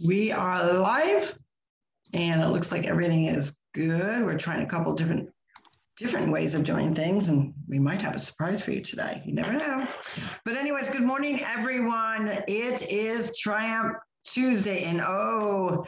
We are live and it looks like everything is good. We're trying a couple different different ways of doing things and we might have a surprise for you today. You never know. But anyways, good morning everyone. It is Triumph Tuesday and oh,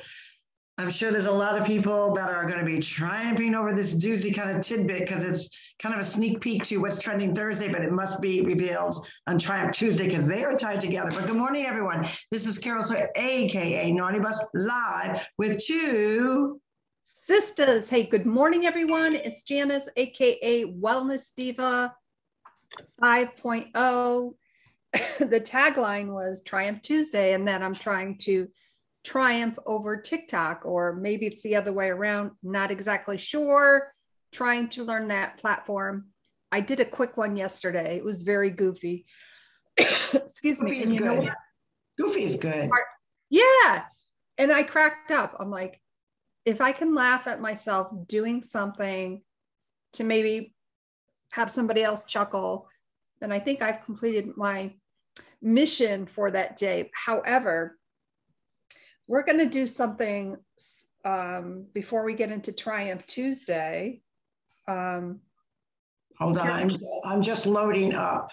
I'm sure there's a lot of people that are going to be triumphing over this doozy kind of tidbit because it's kind of a sneak peek to what's trending Thursday, but it must be revealed on Triumph Tuesday because they are tied together. But good morning, everyone. This is Carol Sawyer, aka Naughty Boss, live with two sisters. Hey, good morning, everyone. It's Janice, aka Wellness Diva 5.0. the tagline was Triumph Tuesday, and then I'm trying to triumph over TikTok, or maybe it's the other way around, not exactly sure, trying to learn that platform. I did a quick one yesterday. It was very goofy. Excuse Goofy me. is you know what? Goofy is good. Yeah. And I cracked up. I'm like, if I can laugh at myself doing something to maybe have somebody else chuckle, then I think I've completed my mission for that day. However, we're going to do something um, before we get into Triumph Tuesday. Um, Hold on, I'm, I'm just loading up.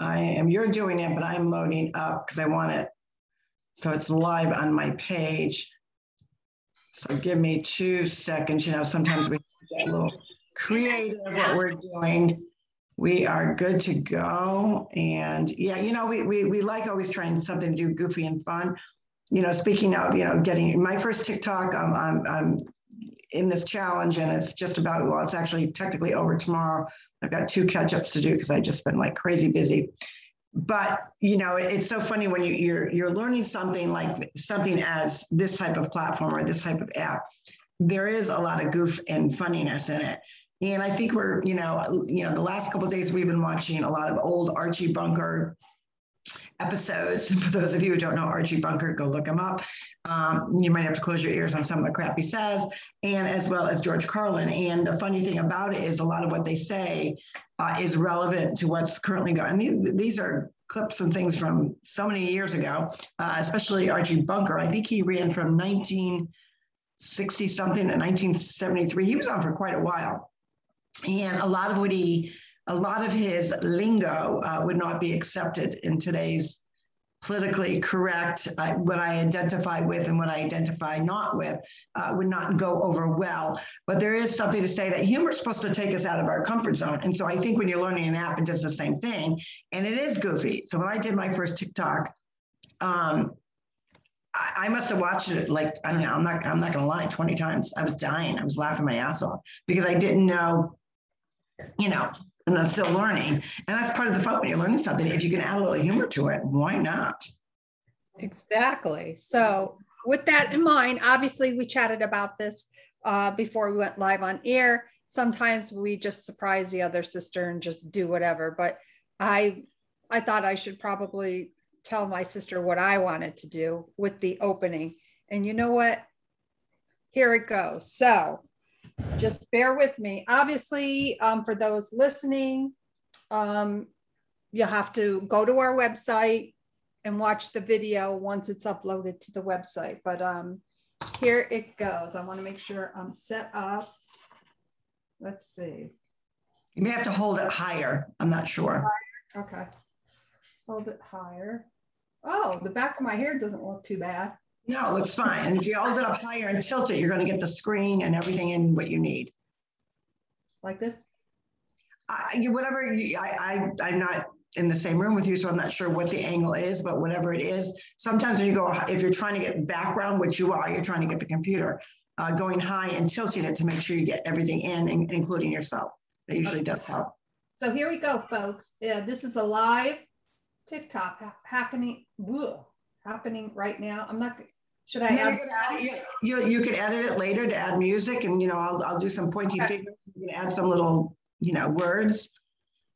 I am, you're doing it, but I'm loading up because I want it. So it's live on my page. So give me two seconds. You know, sometimes we get a little creative what we're doing. We are good to go. And yeah, you know, we, we, we like always trying something to do goofy and fun. You know, speaking of, you know, getting my first TikTok, I'm, I'm, I'm in this challenge and it's just about, well, it's actually technically over tomorrow. I've got two catch ups to do because I've just been like crazy busy. But you know, it's so funny when you, you're you're learning something like something as this type of platform or this type of app. There is a lot of goof and funniness in it. And I think we're, you know, you know, the last couple days we've been watching a lot of old Archie Bunker episodes. For those of you who don't know Archie Bunker, go look him up. Um, you might have to close your ears on some of the crap he says, and as well as George Carlin. And the funny thing about it is a lot of what they say uh, is relevant to what's currently going. These, these are clips and things from so many years ago, uh, especially Archie Bunker. I think he ran from 1960 something to 1973. He was on for quite a while. And a lot of what he a lot of his lingo uh, would not be accepted in today's politically correct, uh, what I identify with and what I identify not with uh, would not go over well. But there is something to say that humor is supposed to take us out of our comfort zone. And so I think when you're learning an app, it does the same thing. And it is goofy. So when I did my first TikTok, um, I, must have watched it like, I don't know, I'm not, I'm not gonna lie, 20 times. I was dying. I was laughing my ass off because I didn't know, you know, and I'm still learning. And that's part of the fun when you're learning something. If you can add a little humor to it, why not? Exactly. So, with that in mind, obviously, we chatted about this uh, before we went live on air. Sometimes we just surprise the other sister and just do whatever. But I, I thought I should probably tell my sister what I wanted to do with the opening. And you know what? Here it goes. So, just bear with me. Obviously, um, for those listening, um, you'll have to go to our website and watch the video once it's uploaded to the website. But um, here it goes. I want to make sure I'm set up. Let's see. You may have to hold it higher. I'm not sure. Okay. Hold it higher. Oh, the back of my hair doesn't look too bad. No, it looks fine. And if you hold it up higher and tilt it, you're going to get the screen and everything in what you need. Like this? I, you, whatever you, I, I, I'm not in the same room with you, so I'm not sure what the angle is, but whatever it is, sometimes when you go, if you're trying to get background, which you are, you're trying to get the computer, uh, going high and tilting it to make sure you get everything in, in including yourself. That usually does help. So here we go, folks. Yeah, this is a live TikTok ha- happening, whoa, happening right now. I'm not, should I add you, can add you, you, you can edit it later to add music and, you know, I'll, I'll do some pointy Okay. fingers. You can add some little, you know, words.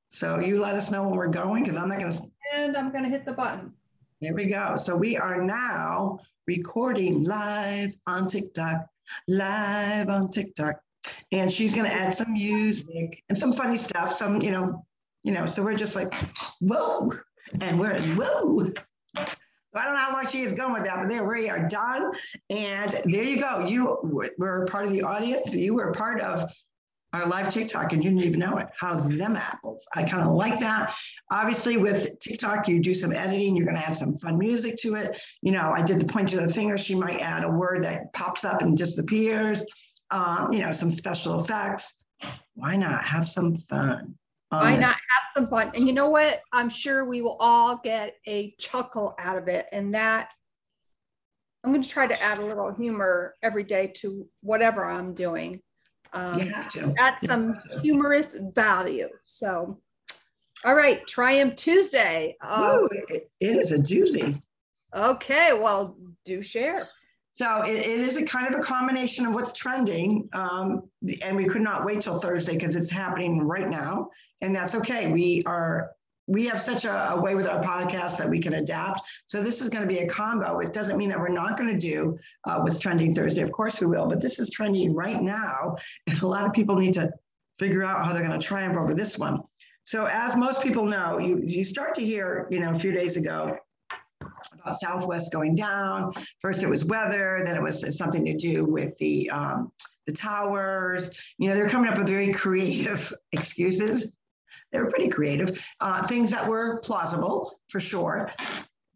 So you let us know when we're going, because I'm not gonna, and I'm gonna hit the button. there we go. So we are now recording live on TikTok, live on TikTok. And she's gonna add some music and some funny stuff, some, you know, you know, so we're just like, whoa, and we're, whoa. So I don't know how long she is going with that, but there we are done. And there you go. You were part of the audience. You were part of our live TikTok and you didn't even know it. How's them apples? I kind of like that. Obviously, with TikTok, you do some editing, you're going to add some fun music to it. You know, I did the point of the finger. She might add a word that pops up and disappears, um, you know, some special effects. Why not have some fun? Why not have some fun? And you know what? I'm sure we will all get a chuckle out of it. And that I'm going to try to add a little humor every day to whatever I'm doing um. Add some humorous value. So, all right, Triumph Tuesday. Uh, Ooh, it, it is a doozy. Okay, well, do share. So it, it is a kind of a combination of what's trending, um, and we could not wait till Thursday because it's happening right now, and that's okay. We are we have such a, a, way with our podcast that we can adapt. So this is going to be a combo. It doesn't mean that we're not going to do uh, what's trending Thursday. Of course we will, but this is trending right now. If a lot of people need to figure out how they're going to triumph over this one. So as most people know, you you start to hear, you know, a few days ago about Southwest going down. First it was weather, then it was something to do with the um, the towers. You know, they're coming up with very creative excuses they were pretty creative, uh, things that were plausible for sure.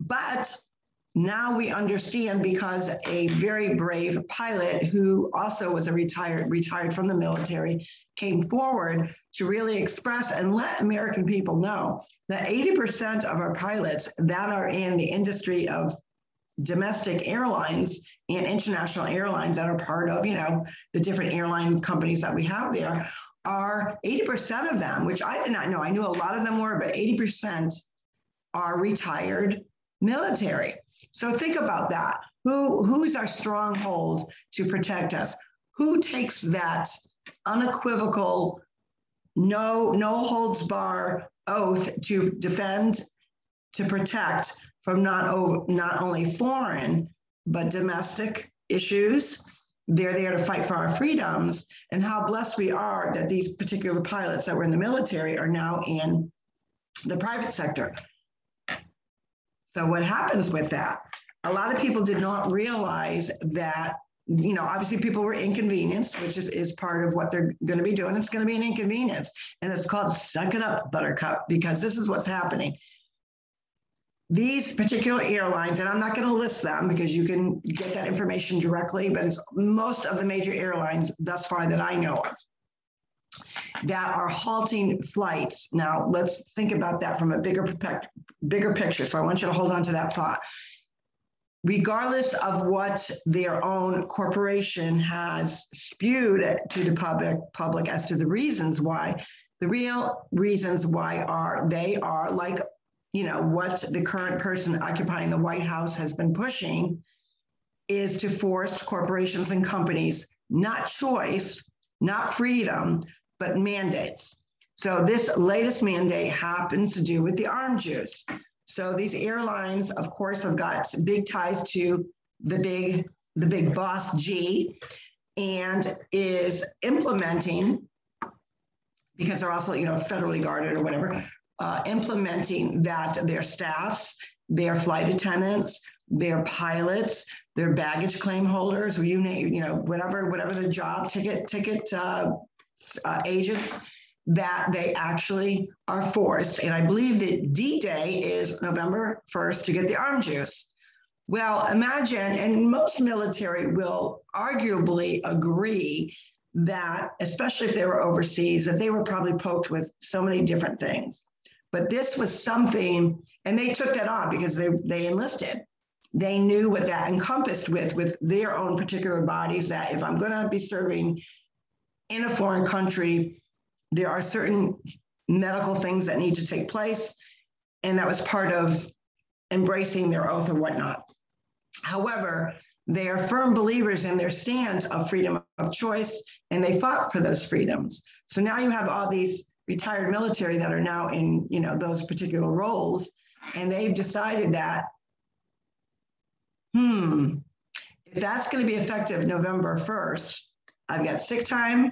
But now we understand because a very brave pilot who also was a retired retired from the military came forward to really express and let American people know that 80% of our pilots that are in the industry of domestic airlines and international airlines that are part of you know the different airline companies that we have there are 80% of them, which I did not know. I knew a lot of them were, but 80% are retired military. So think about that. Who, who is our stronghold to protect us? Who takes that unequivocal, no, no holds bar oath to defend, to protect from not, not only foreign, but domestic issues they're there to fight for our freedoms and how blessed we are that these particular pilots that were in the military are now in the private sector. So what happens with that? A lot of people did not realize that, you know, obviously people were inconvenienced, which is, is part of what they're going to be doing. It's going to be an inconvenience. And it's called suck it up, buttercup, because this is what's happening these particular airlines, and I'm not going to list them because you can get that information directly, but it's most of the major airlines thus far that I know of that are halting flights. Now, let's think about that from a bigger, bigger picture. So I want you to hold on to that thought. Regardless of what their own corporation has spewed to the public, public as to the reasons why, the real reasons why are they are like you know, what the current person occupying the White House has been pushing is to force corporations and companies not choice, not freedom, but mandates. So this latest mandate happens to do with the arm juice. So these airlines, of course, have got big ties to the big, the big boss G, and is implementing because they're also, you know, federally guarded or whatever, uh, implementing that their staffs, their flight attendants, their pilots, their baggage claim holders, you name, you know, whatever, whatever the job ticket ticket uh, uh, agents, that they actually are forced. And I believe that D-Day is November 1st to get the arm juice. Well, imagine, and most military will arguably agree that, especially if they were overseas, that they were probably poked with so many different things. But this was something, and they took that on because they, they enlisted. They knew what that encompassed with, with their own particular bodies, that if I'm going to be serving in a foreign country, there are certain medical things that need to take place. And that was part of embracing their oath or whatnot. However, they are firm believers in their stand of freedom of choice, and they fought for those freedoms. So now you have all these retired military that are now in you know those particular roles and they've decided that hmm if that's going to be effective november 1st i've got sick time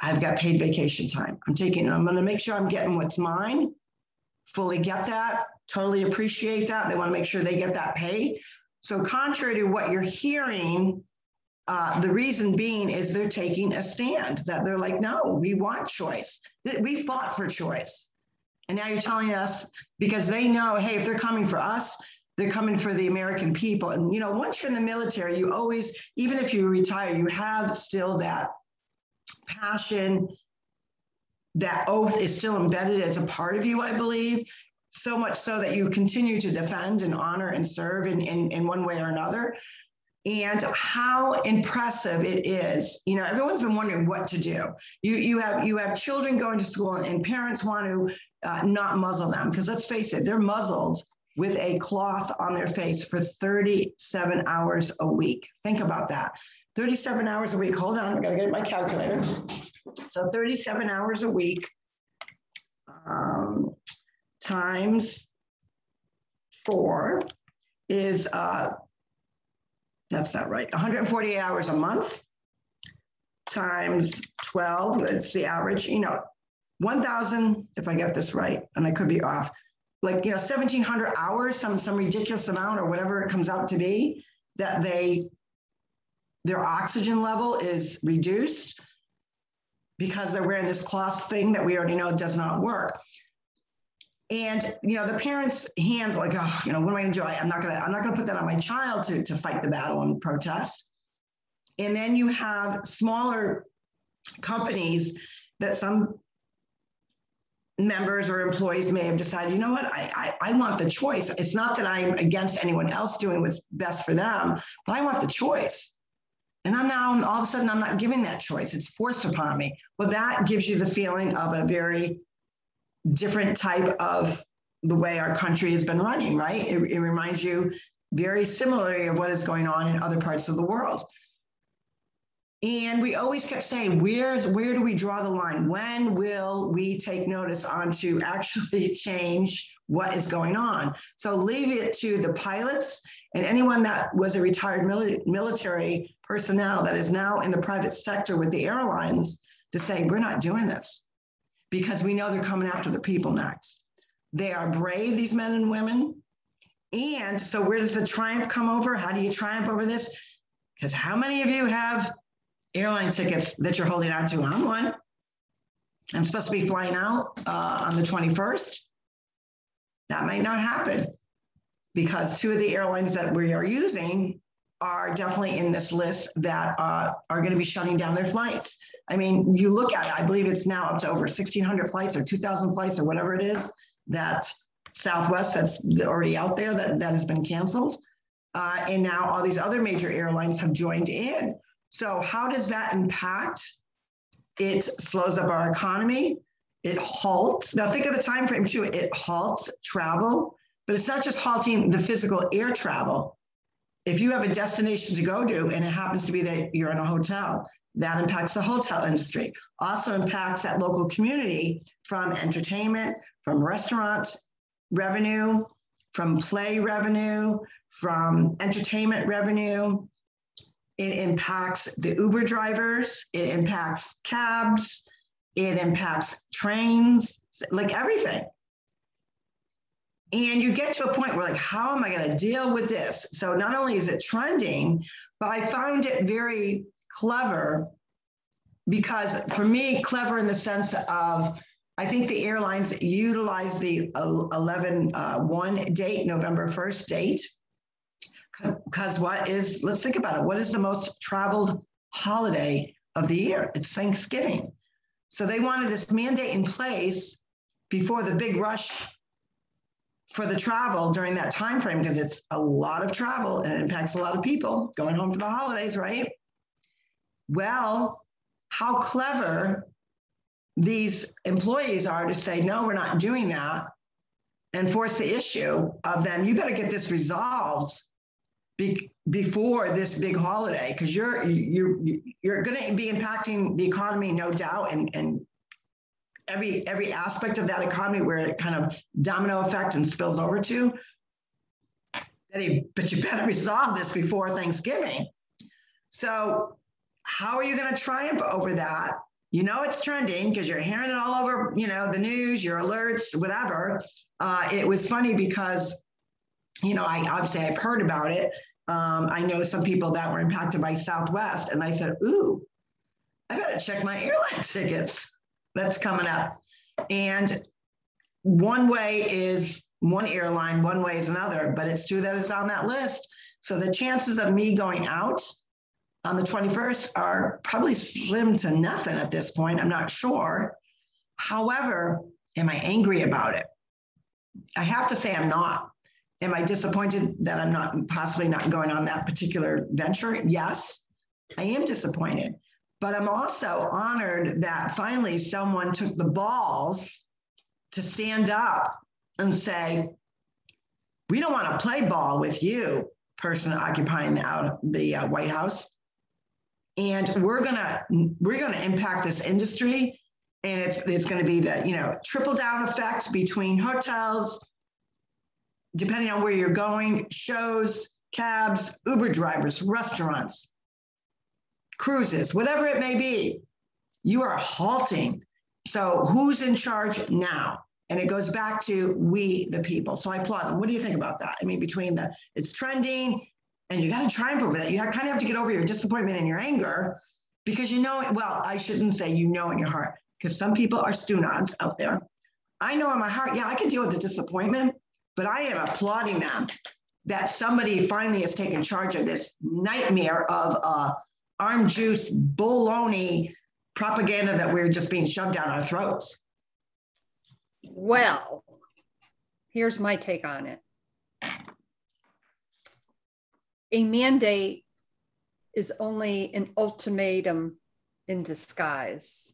i've got paid vacation time i'm taking i'm going to make sure i'm getting what's mine fully get that, totally appreciate that. They want to make sure they get that pay. So, contrary to what you're hearing, uh, the reason being is they're taking a stand that they're like, no, we want choice. We fought for choice. And now you're telling us because they know, hey, if they're coming for us, they're coming for the American people. And, you know, once you're in the military, you always, even if you retire, you have still that passion. That oath is still embedded as a part of you, I believe. So much so that you continue to defend and honor and serve in, in, in one way or another and how impressive it is. You know, everyone's been wondering what to do. You you have you have children going to school, and parents want to uh, not muzzle them because let's face it, they're muzzled with a cloth on their face for 37 hours a week. Think about that. 37 hours a week. Hold on, I gotta get my calculator. So 37 hours a week um, times four is uh, that's not right. 148 hours a month times 12, it's the average, you know, 1,000, if I get this right, and I could be off, like, you know, 1,700 hours, some, some ridiculous amount or whatever it comes out to be, that they, their oxygen level is reduced because they're wearing this cloth thing that we already know does not work. And you know, the parents' hands like, oh, you know, what am I gonna do? I'm not gonna, I'm not gonna put that on my child to, to fight the battle and protest. And then you have smaller companies that some members or employees may have decided, you know what, I, I, I, want the choice. It's not that I'm against anyone else doing what's best for them, but I want the choice. And I'm now all of a sudden I'm not giving that choice. It's forced upon me. Well, that gives you the feeling of a very different type of the way our country has been running, right? It, it reminds you very similarly of what is going on in other parts of the world. And we always kept saying, where's where do we draw the line? When will we take notice on to actually change what is going on? So leave it to the pilots and anyone that was a retired mili- military personnel that is now in the private sector with the airlines to say, we're not doing this because we know they're coming after the people next. They are brave, these men and women. And so, where does the triumph come over? How do you triumph over this? Because how many of you have airline tickets that you're holding on to? I'm one. I'm supposed to be flying out uh, on the 21st. That might not happen because two of the airlines that we are using are definitely in this list that uh, are going to be shutting down their flights. I mean, you look at it, I believe it's now up to over 1,600 flights or 2,000 flights or whatever it is that Southwest that's already out there that, that has been canceled. Uh, and now all these other major airlines have joined in. So, how does that impact? It slows up our economy. It halts. Now, think of the time frame too. It halts travel, but it's not just halting the physical air travel if you have a destination to go to and it happens to be that you're in a hotel, that impacts the hotel industry. Also impacts that local community from entertainment, from restaurant revenue, from play revenue, from entertainment revenue. It impacts the Uber drivers, it impacts cabs, it impacts trains, like everything. And you get to a point where, like, how am I going to deal with this? So, not only is it trending, but I found it very clever because, for me, clever in the sense of I think the airlines utilize the 11 uh, 1 date, November 1st date. Because what is, let's think about it, what is the most traveled holiday of the year? It's Thanksgiving. So they wanted this mandate in place before the big rush for the travel during that time frame because it's a lot of travel and it impacts a lot of people going home for the holidays, right? Well, how clever these employees are to say, no, we're not doing that and force the issue of them, you better get this resolved be, before this big holiday because you're you're you're going to be impacting the economy no doubt and and every every aspect of that economy where it kind of domino effect and spills over to. But you better resolve this before Thanksgiving. So, how are you going to triumph over that you know it's trending because you're hearing it all over, you know, the news, your alerts, whatever. Uh, it was funny because, you know, I obviously I've heard about it. Um, I know some people that were impacted by Southwest, and I said, "Ooh, I better check my airline tickets. That's coming up." And one way is one airline, one way is another, but it's true that it's on that list. So the chances of me going out on the 21st are probably slim to nothing at this point. I'm not sure. However, am I angry about it? I have to say I'm not. Am I disappointed that I'm not possibly not going on that particular venture? Yes, I am disappointed. But I'm also honored that finally someone took the balls to stand up and say, we don't want to play ball with you, person occupying the the uh, White House and we're gonna we're gonna impact this industry and it's it's to be the you know triple down effect between hotels depending on where you're going shows cabs uber drivers restaurants cruises whatever it may be you are halting. So who's in charge now? And it goes back to we the people. So i applaud them. What do you think about that? I mean between the it's trending and you got to triumph over that. You kind of have to get over your disappointment and your anger because you know, well, I shouldn't say you know in your heart because some people are stunods out there. I know in my heart, yeah, I can deal with the disappointment, but I am applauding them that somebody finally has taken charge of this nightmare of uh, arm juice, baloney propaganda that we're just being shoved down our throats. Well, here's my take on it a mandate is only an ultimatum in disguise.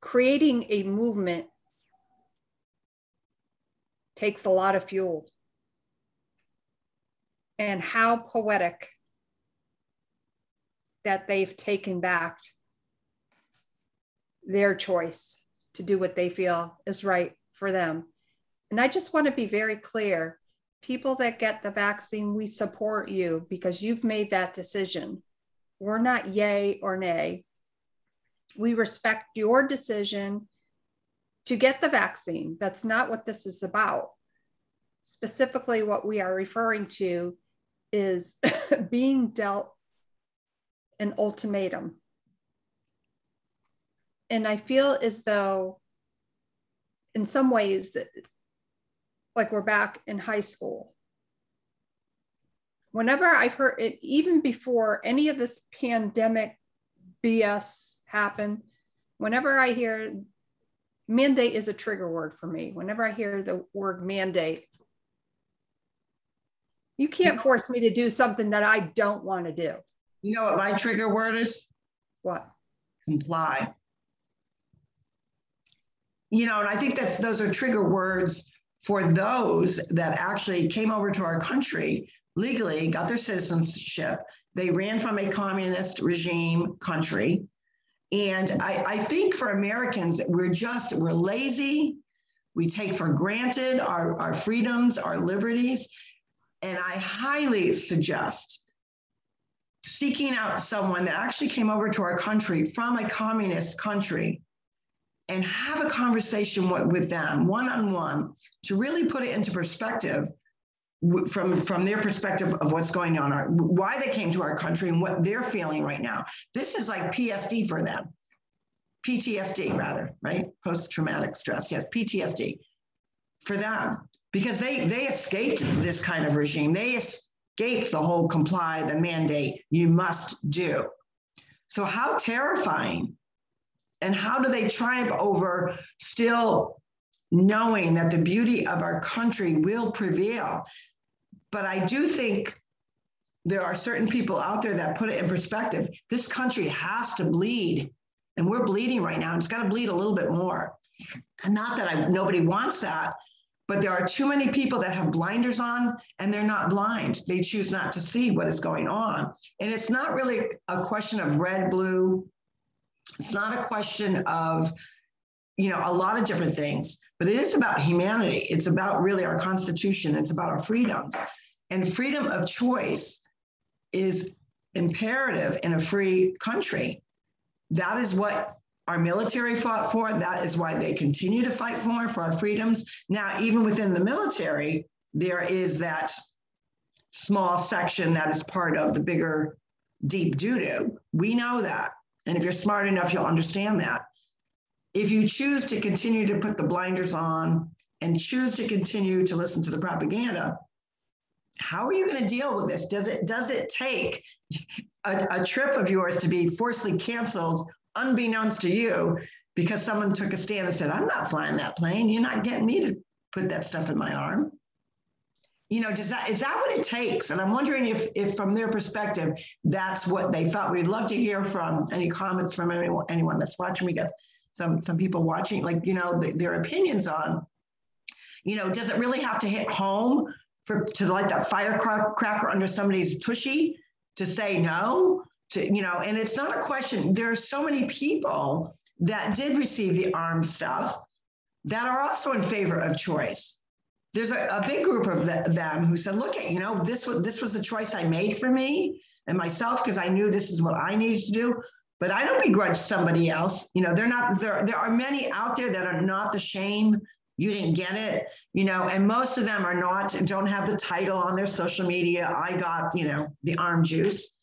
Creating a movement takes a lot of fuel. And how poetic that they've taken back their choice to do what they feel is right for them. And I just want to be very clear people that get the vaccine, we support you because you've made that decision. We're not yay or nay. We respect your decision to get the vaccine. That's not what this is about. Specifically, what we are referring to is being dealt an ultimatum. And I feel as though, in some ways, that like we're back in high school. Whenever I've heard it, even before any of this pandemic BS happened, whenever I hear mandate is a trigger word for me. Whenever I hear the word mandate, you can't force me to do something that I don't want to do. You know what my trigger word is? What? Comply. You know, and I think that's those are trigger words for those that actually came over to our country legally, got their citizenship. They ran from a communist regime country. And I, I think for Americans, we're just, we're lazy. We take for granted our, our freedoms, our liberties. And I highly suggest seeking out someone that actually came over to our country from a communist country and have a conversation with them one on one to really put it into perspective from from their perspective of what's going on our, why they came to our country and what they're feeling right now. This is like psd for them. Ptsd rather right? Post traumatic stress. Yes ptsd for them because they they escaped this kind of regime they escaped the whole comply the mandate you must do so how terrifying and how do they triumph over still knowing that the beauty of our country will prevail? But I do think there are certain people out there that put it in perspective. This country has to bleed, and we're bleeding right now. And it's got to bleed a little bit more. And not that I, nobody wants that, but there are too many people that have blinders on and they're not blind. They choose not to see what is going on. And it's not really a question of red, blue, it's not a question of, you know, a lot of different things, but it is about humanity. It's about really our Constitution. It's about our freedoms. And freedom of choice is imperative in a free country. That is what our military fought for. That is why they continue to fight for, for our freedoms. Now, even within the military, there is that small section that is part of the bigger deep doo doo. We know that. And if you're smart enough, you'll understand that. If you choose to continue to put the blinders on and choose to continue to listen to the propaganda, how are you going to deal with this? Does it does it take a, a trip of yours to be forcibly canceled, unbeknownst to you, because someone took a stand and said, "I'm not flying that plane. You're not getting me to put that stuff in my arm." You know, does that is that what it takes? And I'm wondering if, if from their perspective, that's what they thought. We'd love to hear from any comments from anyone, anyone that's watching. We got some some people watching, like you know, the, their opinions on. You know, does it really have to hit home for to light that firecracker under somebody's tushy to say no to you know and it's not a question. There are so many people that did receive the armed stuff that are also in favor of choice. There's a, a big group of the, them who said look at you know this was this was the choice i made for me and myself because i knew this is what i needed to do. But i don't begrudge somebody else. You know they're not there there are many out there that are not the shame. You didn't get it you know and most of them are not don't have the title on their social media. I got you know the arm juice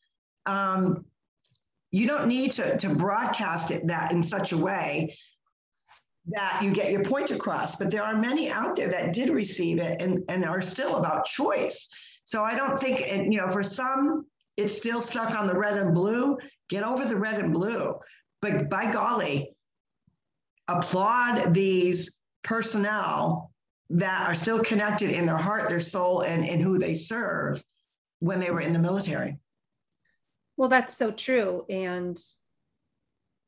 um, you don't need to, to broadcast it that in such a way that you get your point across but there are many out there that did receive it and, and are still about choice. So i don't think and you know for some it's still stuck on the red and blue. Get over the red and blue. But by golly applaud these personnel that are still connected in their heart, their soul, and in who they serve when they were in the military. Well, that's so true. And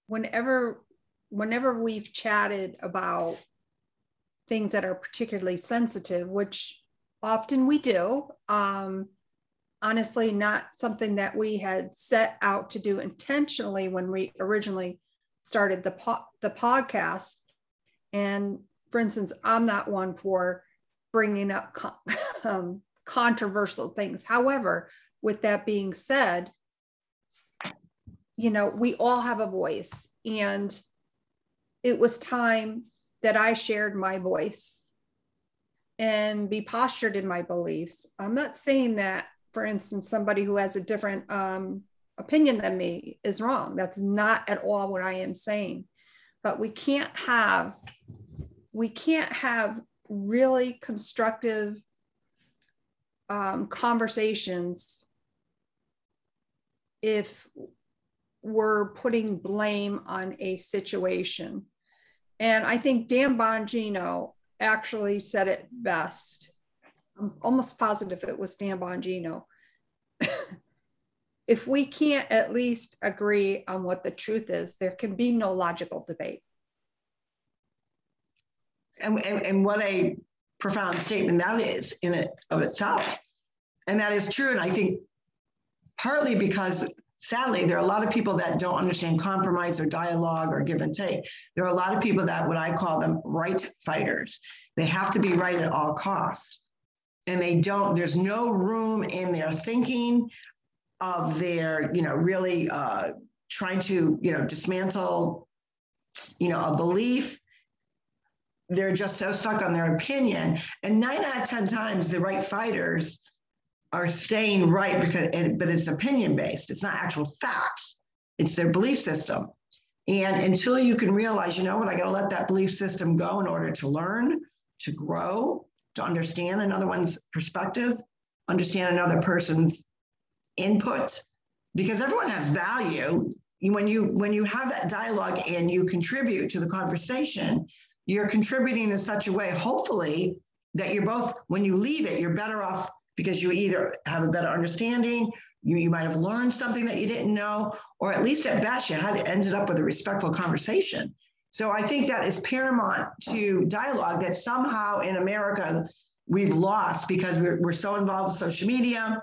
whenever whenever we've chatted about things that are particularly sensitive, which often we do, um, honestly, not something that we had set out to do intentionally when we originally started the po- the podcast. And for instance, I'm not one for bringing up con- um, controversial things. However, with that being said, you know, we all have a voice, and it was time that I shared my voice and be postured in my beliefs. I'm not saying that, for instance, somebody who has a different um, opinion than me is wrong. That's not at all what I am saying. But we can't have we can't have really constructive um, conversations if we're putting blame on a situation. And I think Dan Bongino actually said it best. I'm almost positive it was Dan Bongino. if we can't at least agree on what the truth is, there can be no logical debate and, and, and what a profound statement that is in it of itself. And that is true. And I think partly because sadly, there are a lot of people that don't understand compromise or dialogue or give and take. There are a lot of people that what I call them right fighters. They have to be right at all costs. And they don't, there's no room in their thinking of their, you know, really uh, trying to, you know, dismantle, you know, a belief they're just so stuck on their opinion. And nine out of 10 times, the right fighters are staying right because, but it's opinion based. It's not actual facts. It's their belief system. And until you can realize, you know what, I got to let that belief system go in order to learn, to grow, to understand another one's perspective, understand another person's input, because everyone has value. When you when you have that dialogue and you contribute to the conversation, you're contributing in such a way, hopefully, that you're both, when you leave it, you're better off because you either have a better understanding, you, you might have learned something that you didn't know, or at least at best, you had ended up with a respectful conversation. So I think that is paramount to dialogue that somehow in America we've lost because we're, we're so involved with social media.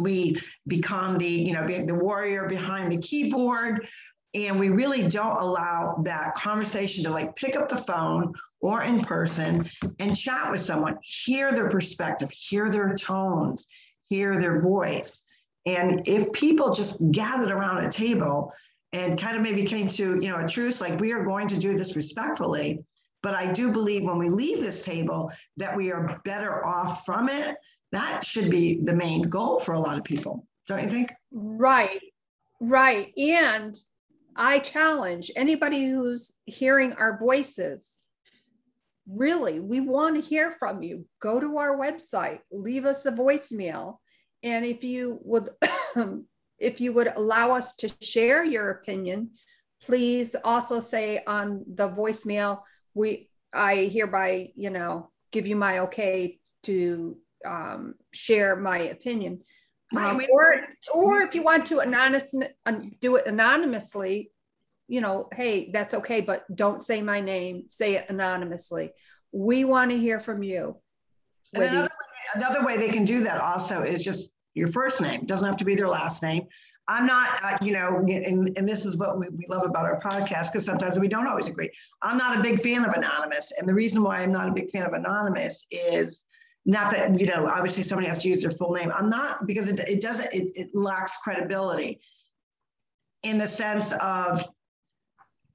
We become the, you know, the warrior behind the keyboard and we really don't allow that conversation to like pick up the phone or in person and chat with someone, hear their perspective, hear their tones, hear their voice. And if people just gathered around a table and kind of maybe came to, you know, a truce like we are going to do this respectfully. But I do believe when we leave this table that we are better off from it. That should be the main goal for a lot of people, don't you think? Right, right. And I challenge anybody who's hearing our voices. Really, we want to hear from you. Go to our website, leave us a voicemail. And if you would if you would allow us to share your opinion, please also say on the voicemail, we I hereby, you know, give you my okay to um, share my opinion. Um, or, or if you want to anonymous, do it anonymously, you know, hey, that's okay, but don't say my name, say it anonymously. We want to hear from you. Another way, another way they can do that also is just your first name. It doesn't have to be their last name. I'm not, uh, you know, and, and this is what we, we love about our podcast because sometimes we don't always agree. I'm not a big fan of anonymous. And the reason why I'm not a big fan of anonymous is not that, you know, obviously somebody has to use their full name. I'm not because it, it doesn't, it, it lacks credibility in the sense of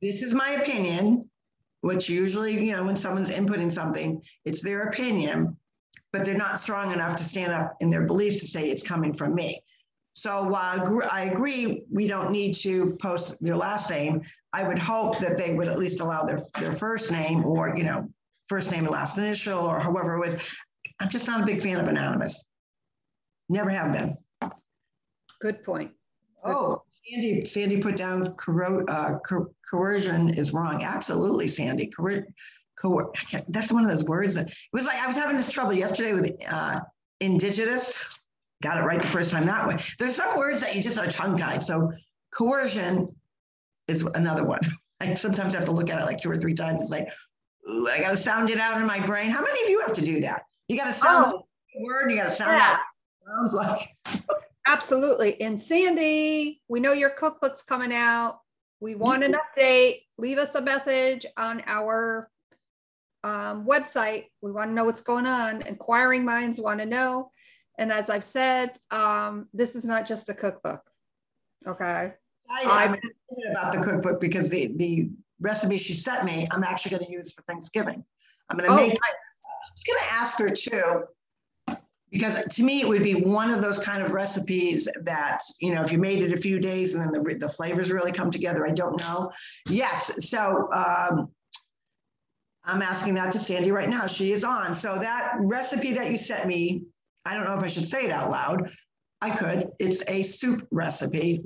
this is my opinion, which usually, you know, when someone's inputting something, it's their opinion but they're not strong enough to stand up in their beliefs to say it's coming from me. So while I agree we don't need to post their last name, I would hope that they would at least allow their, their first name or, you know, first name and last initial or however it was. I'm just not a big fan of anonymous. Never have been. Good point. Oh. Sandy, Sandy put down corro- uh, co- coercion is wrong. Absolutely, Sandy. That's one of those words that it was like I was having this trouble yesterday with uh, indigenous. Got it right the first time that way. There's some words that you just are tongue tied. So coercion is another one. I sometimes have to look at it like two or three times. It's like, ooh, I got to sound it out in my brain. How many of you have to do that? You got to sound oh, a word. You got to sound yeah. out. Sounds like. Absolutely. And Sandy, we know your cookbook's coming out. We want an update. Leave us a message on our um, website. We want to know what's going on. Inquiring minds want to know. And as I've said, um, this is not just a cookbook. Okay. I, am excited about the cookbook because the, the recipe she sent me, I'm actually going to use for Thanksgiving. I'm going to oh, make. Nice. I was going to ask her too, because to me it would be one of those kind of recipes that you know if you made it a few days and then the the flavors really come together. I don't know. Yes. So um, I'm asking that to Sandy right now. She is on. So that recipe that you sent me, I don't know if I should say it out loud. I could. It's a soup recipe.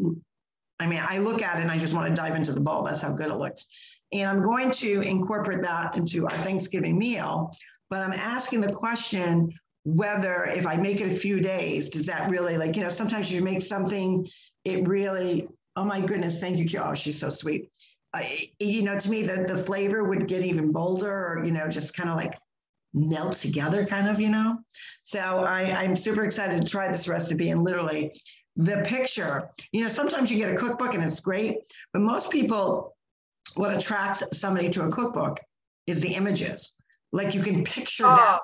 I mean, I look at it and I just want to dive into the bowl. That's how good it looks. And I'm going to incorporate that into our Thanksgiving meal. But I'm asking the question whether if I make it a few days, does that really like, you know, sometimes you make something, it really, oh my goodness, thank you. Oh, she's so sweet uh, you know, to me, the, the flavor would get even bolder or, you know, just kind of like melt together, kind of, you know. So I, I'm super excited to try this recipe and literally the picture. You know, sometimes you get a cookbook and it's great, but most people, what attracts somebody to a cookbook is the images. Like you can picture oh. that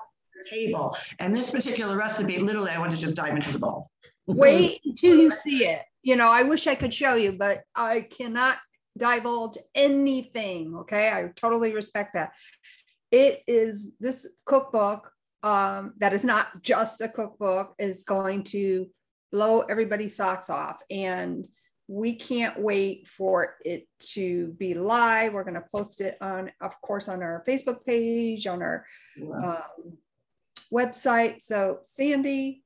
table. And this particular recipe, literally, I want to just dive into the bowl. Wait until you see it. You know, I wish I could show you, but I cannot divulge anything. Okay. I totally respect that. It is this cookbook um, that is not just a cookbook is going to blow everybody's socks off. And we can't wait for it to be live. We're going to post it on, of course, on our Facebook page, on our um, website. So, Sandy,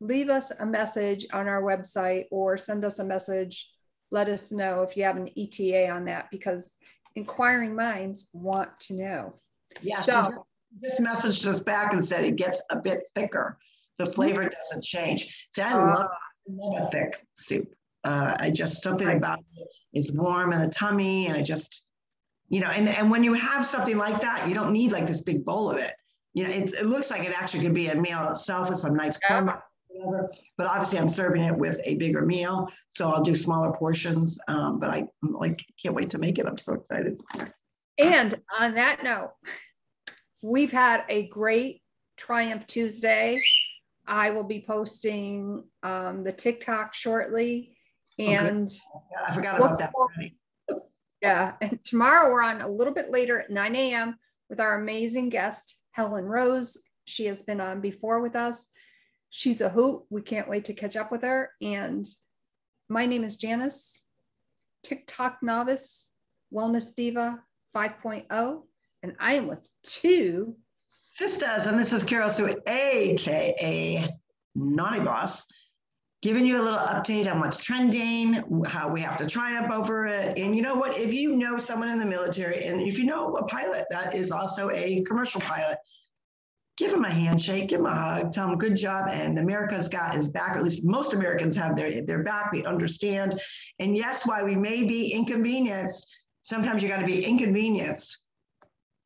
leave us a message on our website or send us a message let us know if you have an ETA on that because inquiring minds want to know. Yeah. So this message us back and said it gets a bit thicker. The flavor doesn't change. See, I uh, love, love a thick soup. Uh, I just something about it is warm in the tummy, and I just, you know, and and when you have something like that, you don't need like this big bowl of it. You know, it, it looks like it actually could be a meal itself with some nice corn whatever. But obviously, I'm serving it with a bigger meal, so I'll do smaller portions. Um, but I like can't wait to make it. I'm so excited. And on that note, we've had a great Triumph Tuesday. I will be posting um, the TikTok shortly, And Yeah, I forgot about that. already. yeah, and tomorrow we're on a little bit later at 9 a.m. with our amazing guest, Helen Rose. She has been on before with us. She's a hoot. We can't wait to catch up with her. And my name is Janice, TikTok novice, wellness diva 5.0, and I am with two. Sisters, and this is Carol Sue, AKA Naughty Boss, giving you a little update on what's trending, how we have to triumph over it. And you know what? If you know someone in the military, and if you know a pilot that is also a commercial pilot, give him a handshake, give him a hug, tell him good job. And America's got his back. At least most Americans have their, their back. We understand. And yes, why we may be inconvenienced, sometimes you got to be inconvenienced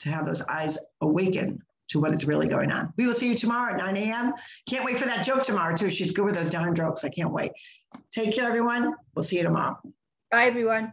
to have those eyes awaken to what is really going on. We will see you tomorrow at 9 a.m. Can't wait for that joke tomorrow, too. She's good with those darn jokes. I can't wait. Take care, everyone. We'll see you tomorrow. Bye, everyone.